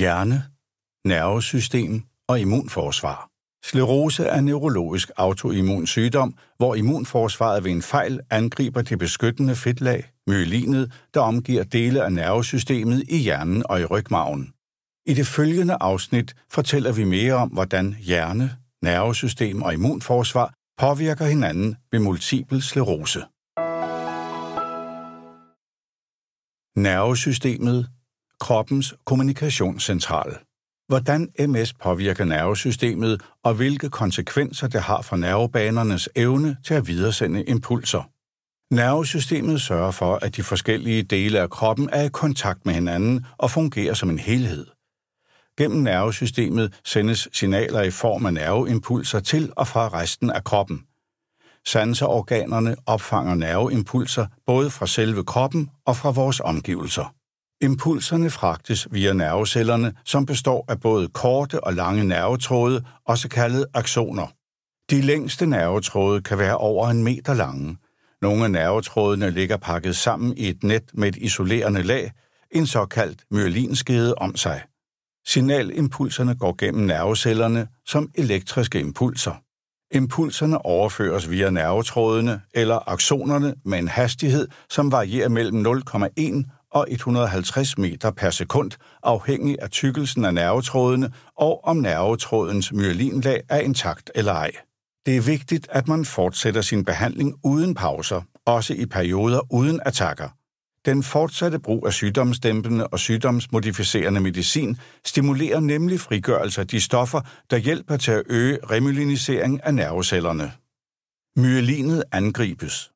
Hjerne, nervesystem og immunforsvar. Sklerose er neurologisk autoimmun sygdom, hvor immunforsvaret ved en fejl angriber det beskyttende fedtlag, myelinet, der omgiver dele af nervesystemet i hjernen og i rygmarven. I det følgende afsnit fortæller vi mere om, hvordan hjerne, nervesystem og immunforsvar påvirker hinanden ved multiple sklerose. Nervesystemet, kroppens kommunikationscentral. Hvordan MS påvirker nervesystemet og hvilke konsekvenser det har for nervebanernes evne til at videresende impulser. Nervesystemet sørger for, at de forskellige dele af kroppen er i kontakt med hinanden og fungerer som en helhed. Gennem nervesystemet sendes signaler i form af nerveimpulser til og fra resten af kroppen. Sanseorganerne opfanger nerveimpulser både fra selve kroppen og fra vores omgivelser. Impulserne fragtes via nervecellerne, som består af både korte og lange nervetråde, også kaldet aksoner. De længste nervetråde kan være over en meter lange. Nogle af nervetrådene ligger pakket sammen i et net med et isolerende lag, en såkaldt myelinskede om sig. Signalimpulserne går gennem nervecellerne som elektriske impulser. Impulserne overføres via nervetrådene eller aksonerne med en hastighed, som varierer mellem 0,1 og 150 meter per sekund, afhængig af tykkelsen af nervetrådene og om nervetrådens myelinlag er intakt eller ej. Det er vigtigt, at man fortsætter sin behandling uden pauser, også i perioder uden attacker. Den fortsatte brug af sygdomsdæmpende og sygdomsmodificerende medicin stimulerer nemlig frigørelse af de stoffer, der hjælper til at øge remyelinisering af nervecellerne. Myelinet angribes.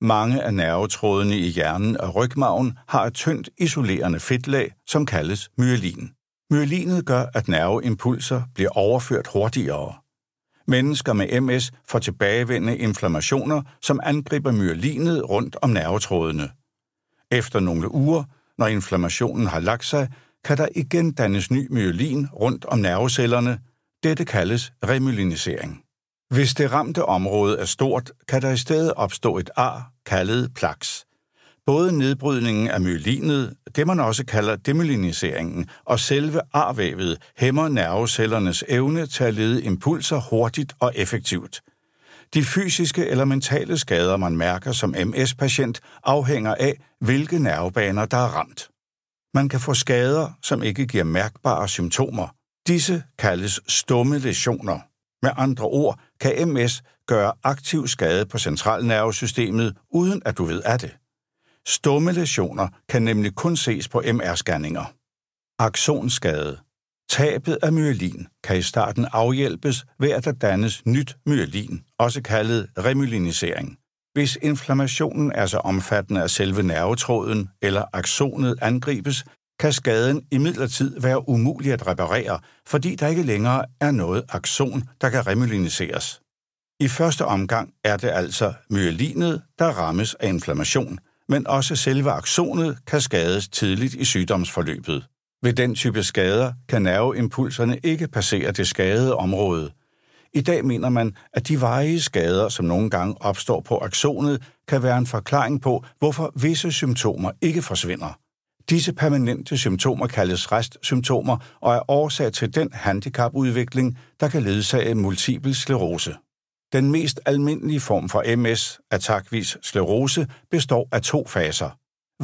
Mange af nervetrådene i hjernen og rygmarven har et tyndt isolerende fedtlag, som kaldes myelin. Myelinet gør, at nerveimpulser bliver overført hurtigere. Mennesker med MS får tilbagevendende inflammationer, som angriber myelinet rundt om nervetrådene. Efter nogle uger, når inflammationen har lagt sig, kan der igen dannes ny myelin rundt om nervecellerne. Dette kaldes remyelinisering. Hvis det ramte område er stort, kan der i stedet opstå et ar, kaldet plaks. Både nedbrydningen af myelinet, det man også kalder demyeliniseringen, og selve arvævet hæmmer nervecellernes evne til at lede impulser hurtigt og effektivt. De fysiske eller mentale skader, man mærker som MS-patient, afhænger af, hvilke nervebaner, der er ramt. Man kan få skader, som ikke giver mærkbare symptomer. Disse kaldes stumme lesioner. Med andre ord kan MS gøre aktiv skade på centralnervesystemet, uden at du ved af det. Stumme lesioner kan nemlig kun ses på MR-scanninger. Aksonsskade. Tabet af myelin kan i starten afhjælpes ved, at der dannes nyt myelin, også kaldet remyelinisering. Hvis inflammationen er så omfattende, at selve nervetråden eller aksonet angribes, kan skaden imidlertid være umulig at reparere, fordi der ikke længere er noget akson, der kan remyeliniseres. I første omgang er det altså myelinet, der rammes af inflammation, men også selve aksonet kan skades tidligt i sygdomsforløbet. Ved den type skader kan nerveimpulserne ikke passere det skadede område. I dag mener man, at de varige skader, som nogle gange opstår på aksonet, kan være en forklaring på, hvorfor visse symptomer ikke forsvinder. Disse permanente symptomer kaldes restsymptomer og er årsag til den handicapudvikling, der kan ledsage multiple sklerose. Den mest almindelige form for MS, attackvis sklerose, består af to faser.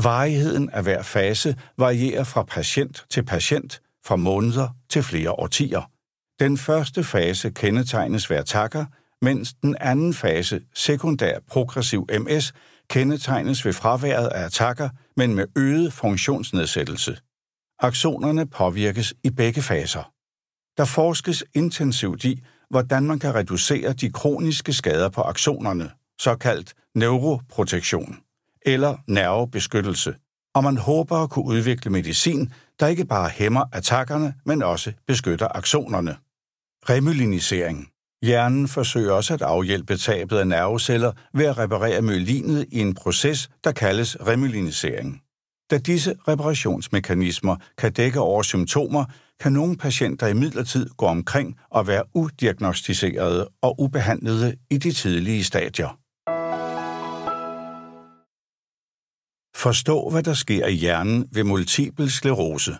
Varigheden af hver fase varierer fra patient til patient, fra måneder til flere årtier. Den første fase kendetegnes ved attacker, mens den anden fase, sekundær progressiv MS, kendetegnes ved fraværet af attacker, men med øget funktionsnedsættelse. Aktionerne påvirkes i begge faser. Der forskes intensivt i, hvordan man kan reducere de kroniske skader på aktionerne, såkaldt neuroprotektion eller nervebeskyttelse, og man håber at kunne udvikle medicin, der ikke bare hæmmer attackerne, men også beskytter aktionerne. Remyelinisering Hjernen forsøger også at afhjælpe tabet af nerveceller ved at reparere myelinet i en proces, der kaldes remyelinisering. Da disse reparationsmekanismer kan dække over symptomer, kan nogle patienter i midlertid gå omkring og være udiagnostiserede og ubehandlede i de tidlige stadier. Forstå, hvad der sker i hjernen ved multiple sklerose.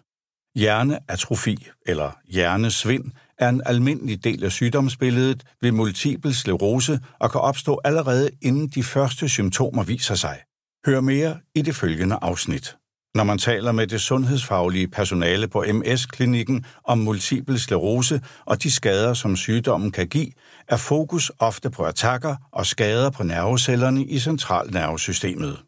Hjerneatrofi eller hjernesvind er en almindelig del af sygdomsbilledet ved multiple sklerose og kan opstå allerede inden de første symptomer viser sig. Hør mere i det følgende afsnit. Når man taler med det sundhedsfaglige personale på MS-klinikken om multiple sklerose og de skader, som sygdommen kan give, er fokus ofte på attacker og skader på nervecellerne i centralnervesystemet.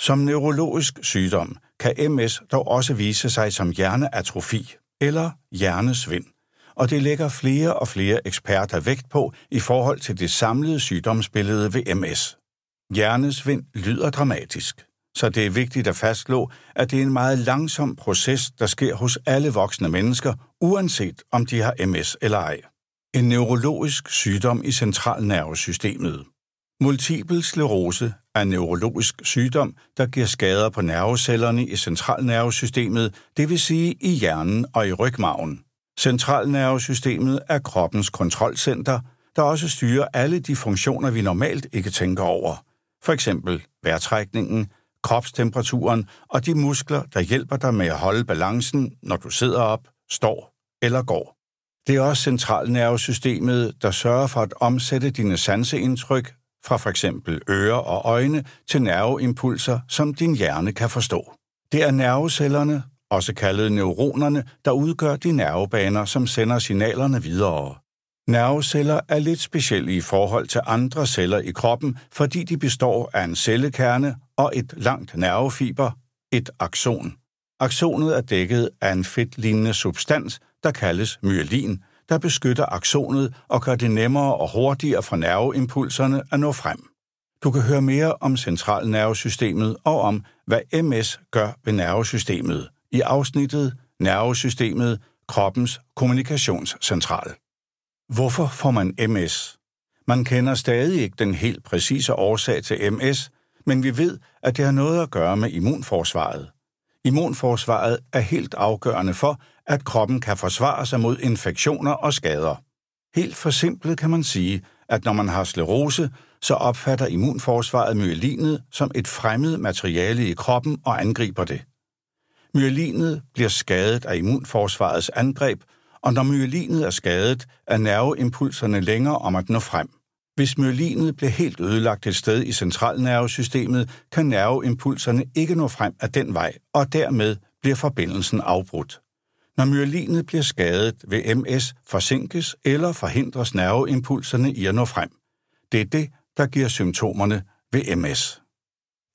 Som neurologisk sygdom kan MS dog også vise sig som hjerneatrofi eller hjernesvind, og det lægger flere og flere eksperter vægt på i forhold til det samlede sygdomsbillede ved MS. Hjernesvind lyder dramatisk, så det er vigtigt at fastslå, at det er en meget langsom proces, der sker hos alle voksne mennesker, uanset om de har MS eller ej. En neurologisk sygdom i centralnervesystemet. Multiple sklerose er en neurologisk sygdom, der giver skader på nervecellerne i centralnervesystemet, det vil sige i hjernen og i rygmarven. Centralnervesystemet er kroppens kontrolcenter, der også styrer alle de funktioner, vi normalt ikke tænker over. For eksempel vejrtrækningen, kropstemperaturen og de muskler, der hjælper dig med at holde balancen, når du sidder op, står eller går. Det er også centralnervesystemet, der sørger for at omsætte dine sanseindtryk fra for eksempel ører og øjne til nerveimpulser, som din hjerne kan forstå. Det er nervecellerne, også kaldet neuronerne, der udgør de nervebaner, som sender signalerne videre. Nerveceller er lidt specielle i forhold til andre celler i kroppen, fordi de består af en cellekerne og et langt nervefiber, et axon. Axonet er dækket af en fedtlignende substans, der kaldes myelin, der beskytter aksonet og gør det nemmere og hurtigere for nerveimpulserne at nå frem. Du kan høre mere om centralnervesystemet og om, hvad MS gør ved nervesystemet i afsnittet Nervesystemet, kroppens kommunikationscentral. Hvorfor får man MS? Man kender stadig ikke den helt præcise årsag til MS, men vi ved, at det har noget at gøre med immunforsvaret. Immunforsvaret er helt afgørende for, at kroppen kan forsvare sig mod infektioner og skader. Helt forsimplet kan man sige, at når man har sklerose, så opfatter immunforsvaret myelinet som et fremmed materiale i kroppen og angriber det. Myelinet bliver skadet af immunforsvarets angreb, og når myelinet er skadet, er nerveimpulserne længere om at nå frem. Hvis myelinet bliver helt ødelagt et sted i centralnervesystemet, kan nerveimpulserne ikke nå frem af den vej, og dermed bliver forbindelsen afbrudt. Når myelinet bliver skadet, vil MS forsinkes eller forhindres nerveimpulserne i at nå frem. Det er det, der giver symptomerne ved MS.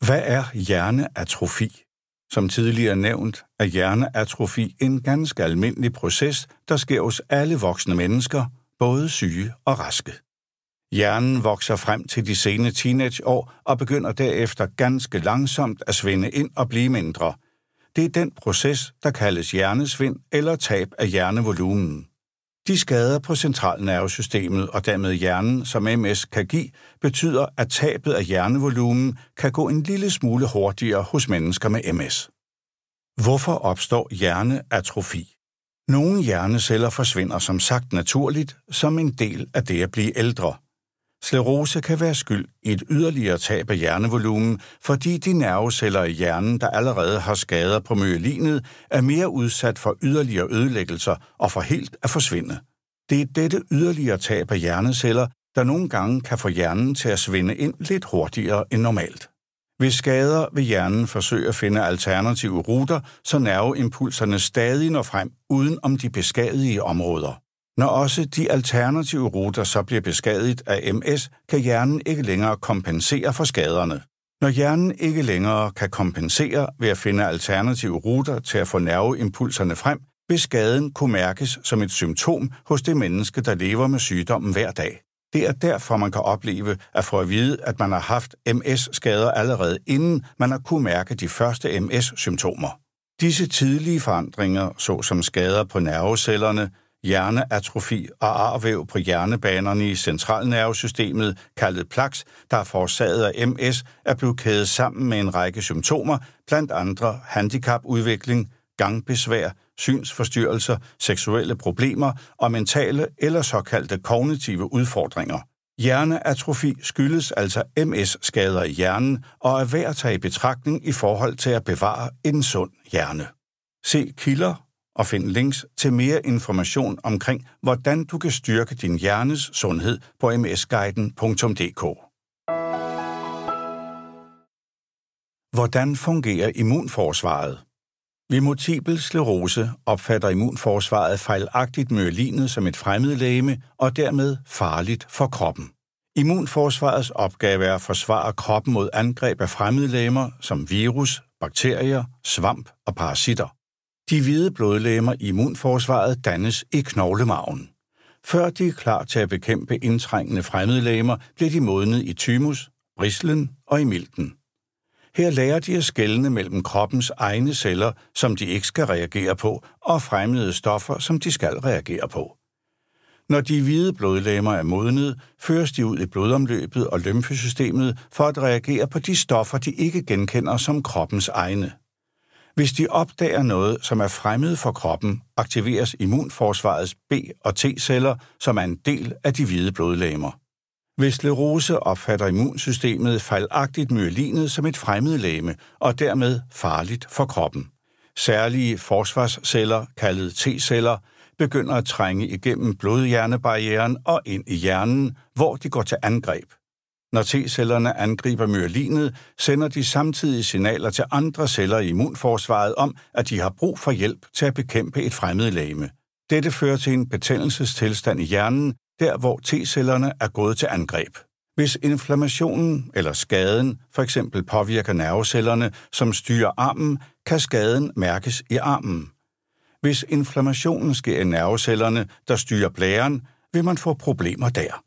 Hvad er hjerneatrofi? Som tidligere nævnt er hjerneatrofi en ganske almindelig proces, der sker hos alle voksne mennesker, både syge og raske. Hjernen vokser frem til de sene teenageår og begynder derefter ganske langsomt at svinde ind og blive mindre. Det er den proces, der kaldes hjernesvind eller tab af hjernevolumen. De skader på centralnervesystemet og dermed hjernen, som MS kan give, betyder, at tabet af hjernevolumen kan gå en lille smule hurtigere hos mennesker med MS. Hvorfor opstår hjerneatrofi? Nogle hjerneceller forsvinder som sagt naturligt som en del af det at blive ældre. Sklerose kan være skyld i et yderligere tab af hjernevolumen, fordi de nerveceller i hjernen, der allerede har skader på myelinet, er mere udsat for yderligere ødelæggelser og for helt at forsvinde. Det er dette yderligere tab af hjerneceller, der nogle gange kan få hjernen til at svinde ind lidt hurtigere end normalt. Ved skader vil hjernen forsøge at finde alternative ruter, så nerveimpulserne stadig når frem uden om de beskadigede områder. Når også de alternative ruter så bliver beskadiget af MS, kan hjernen ikke længere kompensere for skaderne. Når hjernen ikke længere kan kompensere ved at finde alternative ruter til at få nerveimpulserne frem, vil skaden kunne mærkes som et symptom hos det menneske, der lever med sygdommen hver dag. Det er derfor, man kan opleve at få at vide, at man har haft MS-skader allerede inden man har kunne mærke de første MS-symptomer. Disse tidlige forandringer, såsom skader på nervecellerne, hjerneatrofi og arvæv på hjernebanerne i centralnervesystemet, kaldet plaks, der er forårsaget af MS, er blevet kædet sammen med en række symptomer, blandt andre handicapudvikling, gangbesvær, synsforstyrrelser, seksuelle problemer og mentale eller såkaldte kognitive udfordringer. Hjerneatrofi skyldes altså MS-skader i hjernen og er værd at tage i betragtning i forhold til at bevare en sund hjerne. Se kilder og find links til mere information omkring, hvordan du kan styrke din hjernes sundhed på msguiden.dk. Hvordan fungerer immunforsvaret? Ved multiple sklerose opfatter immunforsvaret fejlagtigt myelinet som et fremmedlægeme og dermed farligt for kroppen. Immunforsvarets opgave er at forsvare kroppen mod angreb af fremmedlægemer som virus, bakterier, svamp og parasitter. De hvide blodlægemer i immunforsvaret dannes i knoglemagen. Før de er klar til at bekæmpe indtrængende fremmedlægemer, bliver de modnet i thymus, brislen og i milten. Her lærer de at skelne mellem kroppens egne celler, som de ikke skal reagere på, og fremmede stoffer, som de skal reagere på. Når de hvide blodlægmer er modnet, føres de ud i blodomløbet og lymfesystemet for at reagere på de stoffer, de ikke genkender som kroppens egne. Hvis de opdager noget, som er fremmed for kroppen, aktiveres immunforsvarets B- og T-celler, som er en del af de hvide blodlægmer. Ved sklerose opfatter immunsystemet fejlagtigt myelinet som et fremmedlæme og dermed farligt for kroppen. Særlige forsvarsceller, kaldet T-celler, begynder at trænge igennem blodhjernebarrieren og ind i hjernen, hvor de går til angreb. Når T-cellerne angriber myelinet, sender de samtidig signaler til andre celler i immunforsvaret om, at de har brug for hjælp til at bekæmpe et fremmedlegeme. Dette fører til en betændelsestilstand i hjernen, der hvor T-cellerne er gået til angreb. Hvis inflammationen eller skaden for eksempel påvirker nervecellerne, som styrer armen, kan skaden mærkes i armen. Hvis inflammationen sker i nervecellerne, der styrer blæren, vil man få problemer der.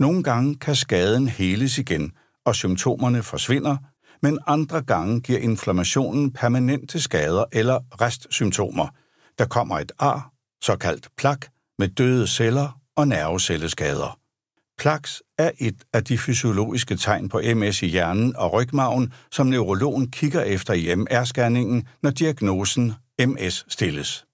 Nogle gange kan skaden heles igen, og symptomerne forsvinder, men andre gange giver inflammationen permanente skader eller restsymptomer. Der kommer et ar, såkaldt plak, med døde celler og nervecelleskader. Plaks er et af de fysiologiske tegn på MS i hjernen og rygmagen, som neurologen kigger efter i MR-scanningen, når diagnosen MS stilles.